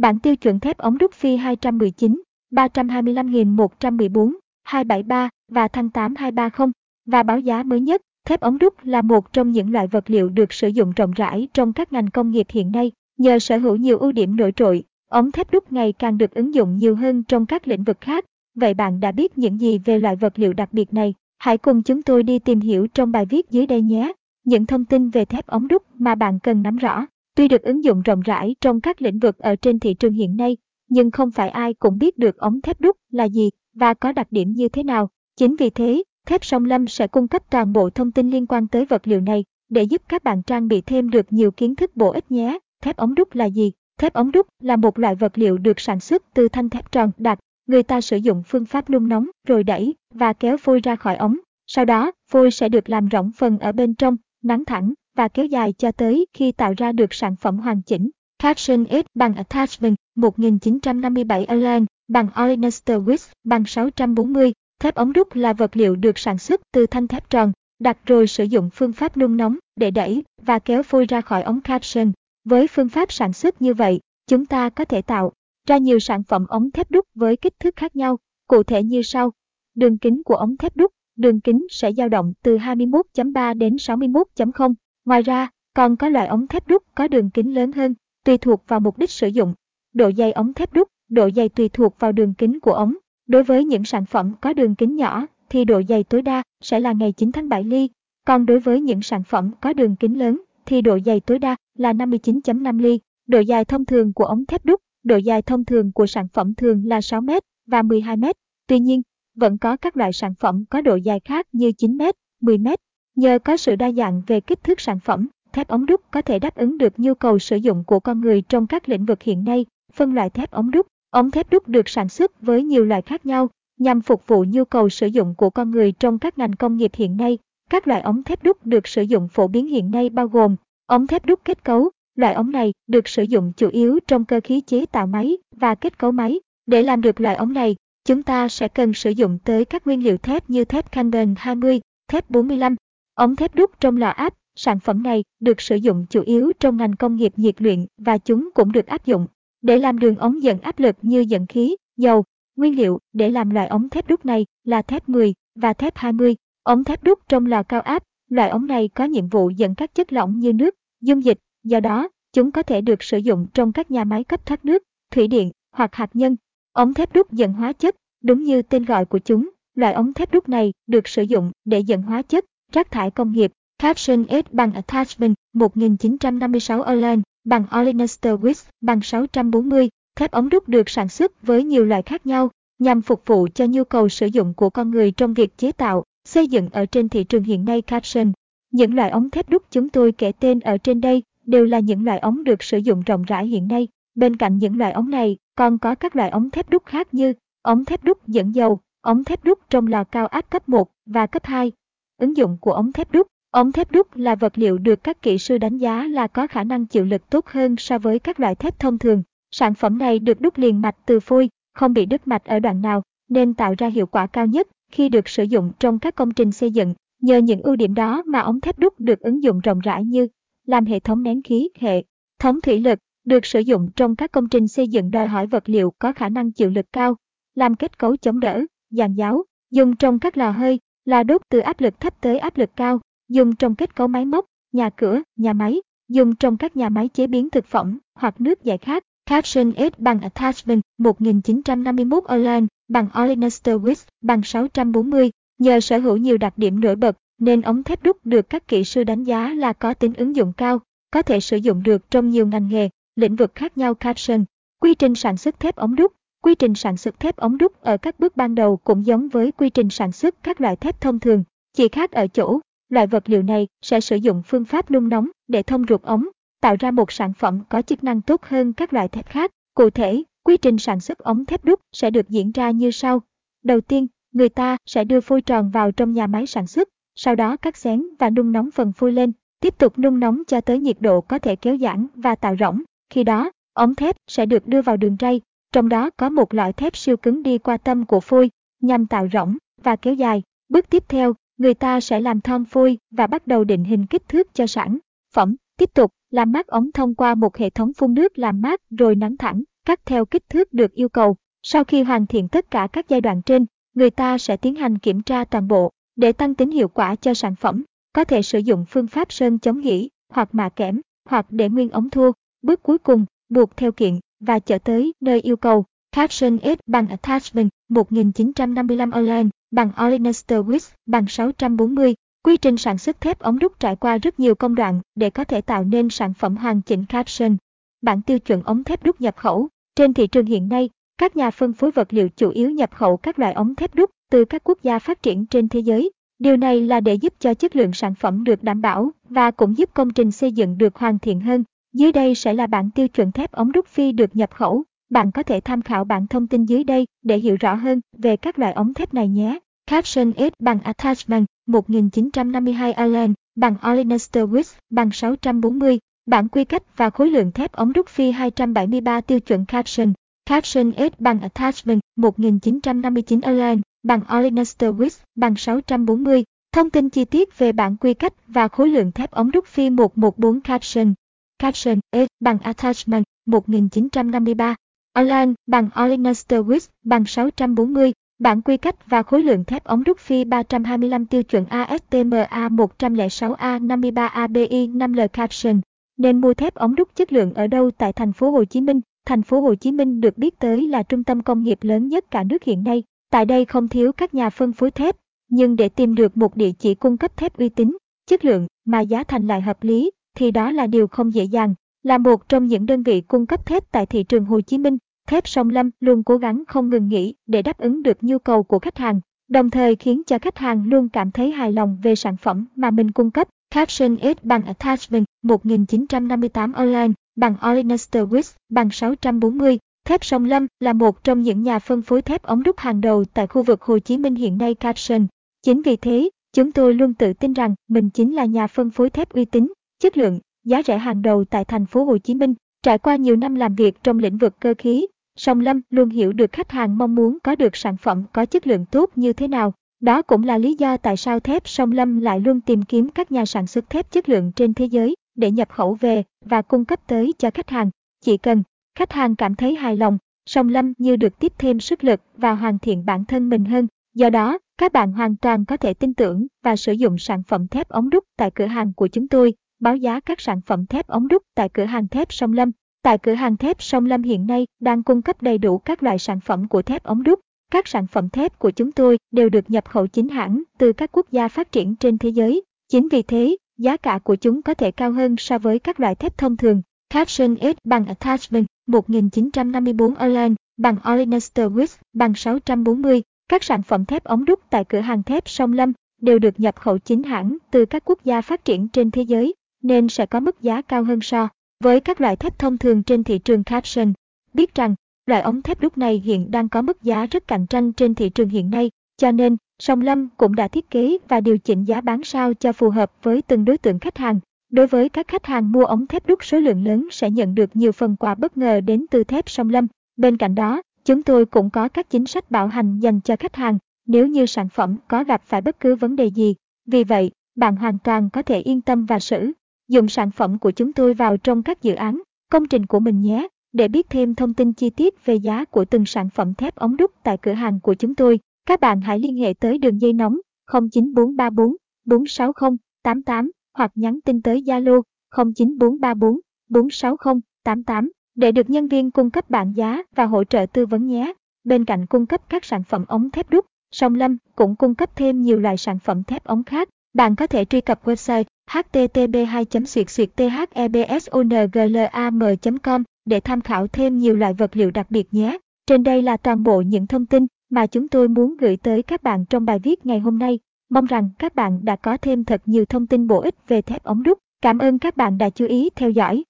Bản tiêu chuẩn thép ống đúc phi 219, 325.114, 273 và thăng 8230 và báo giá mới nhất. Thép ống đúc là một trong những loại vật liệu được sử dụng rộng rãi trong các ngành công nghiệp hiện nay. Nhờ sở hữu nhiều ưu điểm nổi trội, ống thép đúc ngày càng được ứng dụng nhiều hơn trong các lĩnh vực khác. Vậy bạn đã biết những gì về loại vật liệu đặc biệt này? Hãy cùng chúng tôi đi tìm hiểu trong bài viết dưới đây nhé. Những thông tin về thép ống đúc mà bạn cần nắm rõ. Tuy được ứng dụng rộng rãi trong các lĩnh vực ở trên thị trường hiện nay, nhưng không phải ai cũng biết được ống thép đúc là gì và có đặc điểm như thế nào. Chính vì thế, thép song lâm sẽ cung cấp toàn bộ thông tin liên quan tới vật liệu này để giúp các bạn trang bị thêm được nhiều kiến thức bổ ích nhé. Thép ống đúc là gì? Thép ống đúc là một loại vật liệu được sản xuất từ thanh thép tròn đặc. Người ta sử dụng phương pháp nung nóng rồi đẩy và kéo phôi ra khỏi ống. Sau đó, phôi sẽ được làm rỗng phần ở bên trong, nắng thẳng và kéo dài cho tới khi tạo ra được sản phẩm hoàn chỉnh. Caption S bằng Attachment 1957 Align bằng Olenester Wix bằng 640. Thép ống đúc là vật liệu được sản xuất từ thanh thép tròn, đặt rồi sử dụng phương pháp nung nóng để đẩy và kéo phôi ra khỏi ống caption. Với phương pháp sản xuất như vậy, chúng ta có thể tạo ra nhiều sản phẩm ống thép đúc với kích thước khác nhau, cụ thể như sau. Đường kính của ống thép đúc, đường kính sẽ dao động từ 21.3 đến 61.0. Ngoài ra, còn có loại ống thép đúc có đường kính lớn hơn, tùy thuộc vào mục đích sử dụng. Độ dày ống thép đúc, độ dày tùy thuộc vào đường kính của ống. Đối với những sản phẩm có đường kính nhỏ thì độ dày tối đa sẽ là ngày 9 tháng 7 ly. Còn đối với những sản phẩm có đường kính lớn thì độ dày tối đa là 59.5 ly. Độ dài thông thường của ống thép đúc, độ dài thông thường của sản phẩm thường là 6 m và 12 m. Tuy nhiên, vẫn có các loại sản phẩm có độ dài khác như 9 m, 10 m. Nhờ có sự đa dạng về kích thước sản phẩm, thép ống đúc có thể đáp ứng được nhu cầu sử dụng của con người trong các lĩnh vực hiện nay. Phân loại thép ống đúc Ống thép đúc được sản xuất với nhiều loại khác nhau nhằm phục vụ nhu cầu sử dụng của con người trong các ngành công nghiệp hiện nay. Các loại ống thép đúc được sử dụng phổ biến hiện nay bao gồm ống thép đúc kết cấu. Loại ống này được sử dụng chủ yếu trong cơ khí chế tạo máy và kết cấu máy. Để làm được loại ống này, chúng ta sẽ cần sử dụng tới các nguyên liệu thép như thép carbon 20, thép 45, ống thép đúc trong lò áp. Sản phẩm này được sử dụng chủ yếu trong ngành công nghiệp nhiệt luyện và chúng cũng được áp dụng để làm đường ống dẫn áp lực như dẫn khí, dầu, nguyên liệu để làm loại ống thép đúc này là thép 10 và thép 20. Ống thép đúc trong lò cao áp, loại ống này có nhiệm vụ dẫn các chất lỏng như nước, dung dịch, do đó chúng có thể được sử dụng trong các nhà máy cấp thoát nước, thủy điện hoặc hạt nhân. Ống thép đúc dẫn hóa chất, đúng như tên gọi của chúng, loại ống thép đúc này được sử dụng để dẫn hóa chất, rác thải công nghiệp. Caption S bằng Attachment 1956 Erlang bằng Olenester Wix bằng 640. Thép ống đúc được sản xuất với nhiều loại khác nhau nhằm phục vụ cho nhu cầu sử dụng của con người trong việc chế tạo, xây dựng ở trên thị trường hiện nay caption. Những loại ống thép đúc chúng tôi kể tên ở trên đây đều là những loại ống được sử dụng rộng rãi hiện nay. Bên cạnh những loại ống này, còn có các loại ống thép đúc khác như ống thép đúc dẫn dầu, ống thép đúc trong lò cao áp cấp 1 và cấp 2. Ứng dụng của ống thép đúc Ống thép đúc là vật liệu được các kỹ sư đánh giá là có khả năng chịu lực tốt hơn so với các loại thép thông thường. Sản phẩm này được đúc liền mạch từ phôi, không bị đứt mạch ở đoạn nào, nên tạo ra hiệu quả cao nhất khi được sử dụng trong các công trình xây dựng. Nhờ những ưu điểm đó mà ống thép đúc được ứng dụng rộng rãi như làm hệ thống nén khí, hệ thống thủy lực, được sử dụng trong các công trình xây dựng đòi hỏi vật liệu có khả năng chịu lực cao, làm kết cấu chống đỡ, dàn giáo, dùng trong các lò hơi, là đốt từ áp lực thấp tới áp lực cao, dùng trong kết cấu máy móc, nhà cửa, nhà máy, dùng trong các nhà máy chế biến thực phẩm hoặc nước giải khát. Caption S bằng Attachment 1951 Orlan bằng Olenester Wix bằng 640. Nhờ sở hữu nhiều đặc điểm nổi bật nên ống thép đúc được các kỹ sư đánh giá là có tính ứng dụng cao, có thể sử dụng được trong nhiều ngành nghề, lĩnh vực khác nhau. Caption Quy trình sản xuất thép ống đúc Quy trình sản xuất thép ống đúc ở các bước ban đầu cũng giống với quy trình sản xuất các loại thép thông thường, chỉ khác ở chỗ Loại vật liệu này sẽ sử dụng phương pháp nung nóng để thông ruột ống, tạo ra một sản phẩm có chức năng tốt hơn các loại thép khác. Cụ thể, quy trình sản xuất ống thép đúc sẽ được diễn ra như sau. Đầu tiên, người ta sẽ đưa phôi tròn vào trong nhà máy sản xuất, sau đó cắt xén và nung nóng phần phôi lên, tiếp tục nung nóng cho tới nhiệt độ có thể kéo giãn và tạo rỗng. Khi đó, ống thép sẽ được đưa vào đường ray, trong đó có một loại thép siêu cứng đi qua tâm của phôi, nhằm tạo rỗng và kéo dài. Bước tiếp theo, người ta sẽ làm thon phôi và bắt đầu định hình kích thước cho sản phẩm. Tiếp tục, làm mát ống thông qua một hệ thống phun nước làm mát rồi nắng thẳng. cắt theo kích thước được yêu cầu. Sau khi hoàn thiện tất cả các giai đoạn trên, người ta sẽ tiến hành kiểm tra toàn bộ để tăng tính hiệu quả cho sản phẩm. Có thể sử dụng phương pháp sơn chống gỉ hoặc mạ kẽm hoặc để nguyên ống thua. Bước cuối cùng, buộc theo kiện và chở tới nơi yêu cầu. Caption S bằng Attachment 1955 Online bằng Olenester Wix bằng 640. Quy trình sản xuất thép ống đúc trải qua rất nhiều công đoạn để có thể tạo nên sản phẩm hoàn chỉnh Caption. Bản tiêu chuẩn ống thép đúc nhập khẩu. Trên thị trường hiện nay, các nhà phân phối vật liệu chủ yếu nhập khẩu các loại ống thép đúc từ các quốc gia phát triển trên thế giới. Điều này là để giúp cho chất lượng sản phẩm được đảm bảo và cũng giúp công trình xây dựng được hoàn thiện hơn. Dưới đây sẽ là bản tiêu chuẩn thép ống đúc phi được nhập khẩu. Bạn có thể tham khảo bản thông tin dưới đây để hiểu rõ hơn về các loại ống thép này nhé. Caption S bằng Attachment 1952 Allen, bằng Olenester Wix bằng 640 Bản quy cách và khối lượng thép ống đúc phi 273 tiêu chuẩn Caption Caption S bằng Attachment 1959 Allen, bằng Olenester Wix bằng 640 Thông tin chi tiết về bản quy cách và khối lượng thép ống đúc phi 114 Caption Caption E bằng Attachment 1953 Online bằng Olenester Wix bằng 640 Bản quy cách và khối lượng thép ống đúc phi 325 tiêu chuẩn ASTMA 106A53 ABI 5L Caption. Nên mua thép ống đúc chất lượng ở đâu tại thành phố Hồ Chí Minh? Thành phố Hồ Chí Minh được biết tới là trung tâm công nghiệp lớn nhất cả nước hiện nay. Tại đây không thiếu các nhà phân phối thép, nhưng để tìm được một địa chỉ cung cấp thép uy tín, chất lượng mà giá thành lại hợp lý thì đó là điều không dễ dàng. Là một trong những đơn vị cung cấp thép tại thị trường Hồ Chí Minh, thép sông Lâm luôn cố gắng không ngừng nghỉ để đáp ứng được nhu cầu của khách hàng, đồng thời khiến cho khách hàng luôn cảm thấy hài lòng về sản phẩm mà mình cung cấp. Caption S bằng Attachment 1958 Online bằng Olenester Wix bằng 640. Thép Sông Lâm là một trong những nhà phân phối thép ống đúc hàng đầu tại khu vực Hồ Chí Minh hiện nay Caption. Chính vì thế, chúng tôi luôn tự tin rằng mình chính là nhà phân phối thép uy tín, chất lượng, giá rẻ hàng đầu tại thành phố Hồ Chí Minh. Trải qua nhiều năm làm việc trong lĩnh vực cơ khí, Song Lâm luôn hiểu được khách hàng mong muốn có được sản phẩm có chất lượng tốt như thế nào. Đó cũng là lý do tại sao thép Song Lâm lại luôn tìm kiếm các nhà sản xuất thép chất lượng trên thế giới để nhập khẩu về và cung cấp tới cho khách hàng. Chỉ cần khách hàng cảm thấy hài lòng, Song Lâm như được tiếp thêm sức lực và hoàn thiện bản thân mình hơn. Do đó, các bạn hoàn toàn có thể tin tưởng và sử dụng sản phẩm thép ống đúc tại cửa hàng của chúng tôi. Báo giá các sản phẩm thép ống đúc tại cửa hàng thép Song Lâm. Tại cửa hàng thép Sông Lâm hiện nay đang cung cấp đầy đủ các loại sản phẩm của thép ống đúc. Các sản phẩm thép của chúng tôi đều được nhập khẩu chính hãng từ các quốc gia phát triển trên thế giới. Chính vì thế, giá cả của chúng có thể cao hơn so với các loại thép thông thường. Caption S bằng Attachment 1954 Orlan bằng Olenester Wix bằng 640. Các sản phẩm thép ống đúc tại cửa hàng thép Sông Lâm đều được nhập khẩu chính hãng từ các quốc gia phát triển trên thế giới, nên sẽ có mức giá cao hơn so với các loại thép thông thường trên thị trường Caption, biết rằng loại ống thép đúc này hiện đang có mức giá rất cạnh tranh trên thị trường hiện nay, cho nên Song Lâm cũng đã thiết kế và điều chỉnh giá bán sao cho phù hợp với từng đối tượng khách hàng. Đối với các khách hàng mua ống thép đúc số lượng lớn sẽ nhận được nhiều phần quà bất ngờ đến từ thép Song Lâm. Bên cạnh đó, chúng tôi cũng có các chính sách bảo hành dành cho khách hàng nếu như sản phẩm có gặp phải bất cứ vấn đề gì. Vì vậy, bạn hoàn toàn có thể yên tâm và sử dùng sản phẩm của chúng tôi vào trong các dự án, công trình của mình nhé. Để biết thêm thông tin chi tiết về giá của từng sản phẩm thép ống đúc tại cửa hàng của chúng tôi, các bạn hãy liên hệ tới đường dây nóng 09434 460 88 hoặc nhắn tin tới Zalo 09434 460 88 để được nhân viên cung cấp bảng giá và hỗ trợ tư vấn nhé. Bên cạnh cung cấp các sản phẩm ống thép đúc, Song Lâm cũng cung cấp thêm nhiều loại sản phẩm thép ống khác. Bạn có thể truy cập website http 2 thebsonglam com để tham khảo thêm nhiều loại vật liệu đặc biệt nhé. Trên đây là toàn bộ những thông tin mà chúng tôi muốn gửi tới các bạn trong bài viết ngày hôm nay. Mong rằng các bạn đã có thêm thật nhiều thông tin bổ ích về thép ống đúc. Cảm ơn các bạn đã chú ý theo dõi.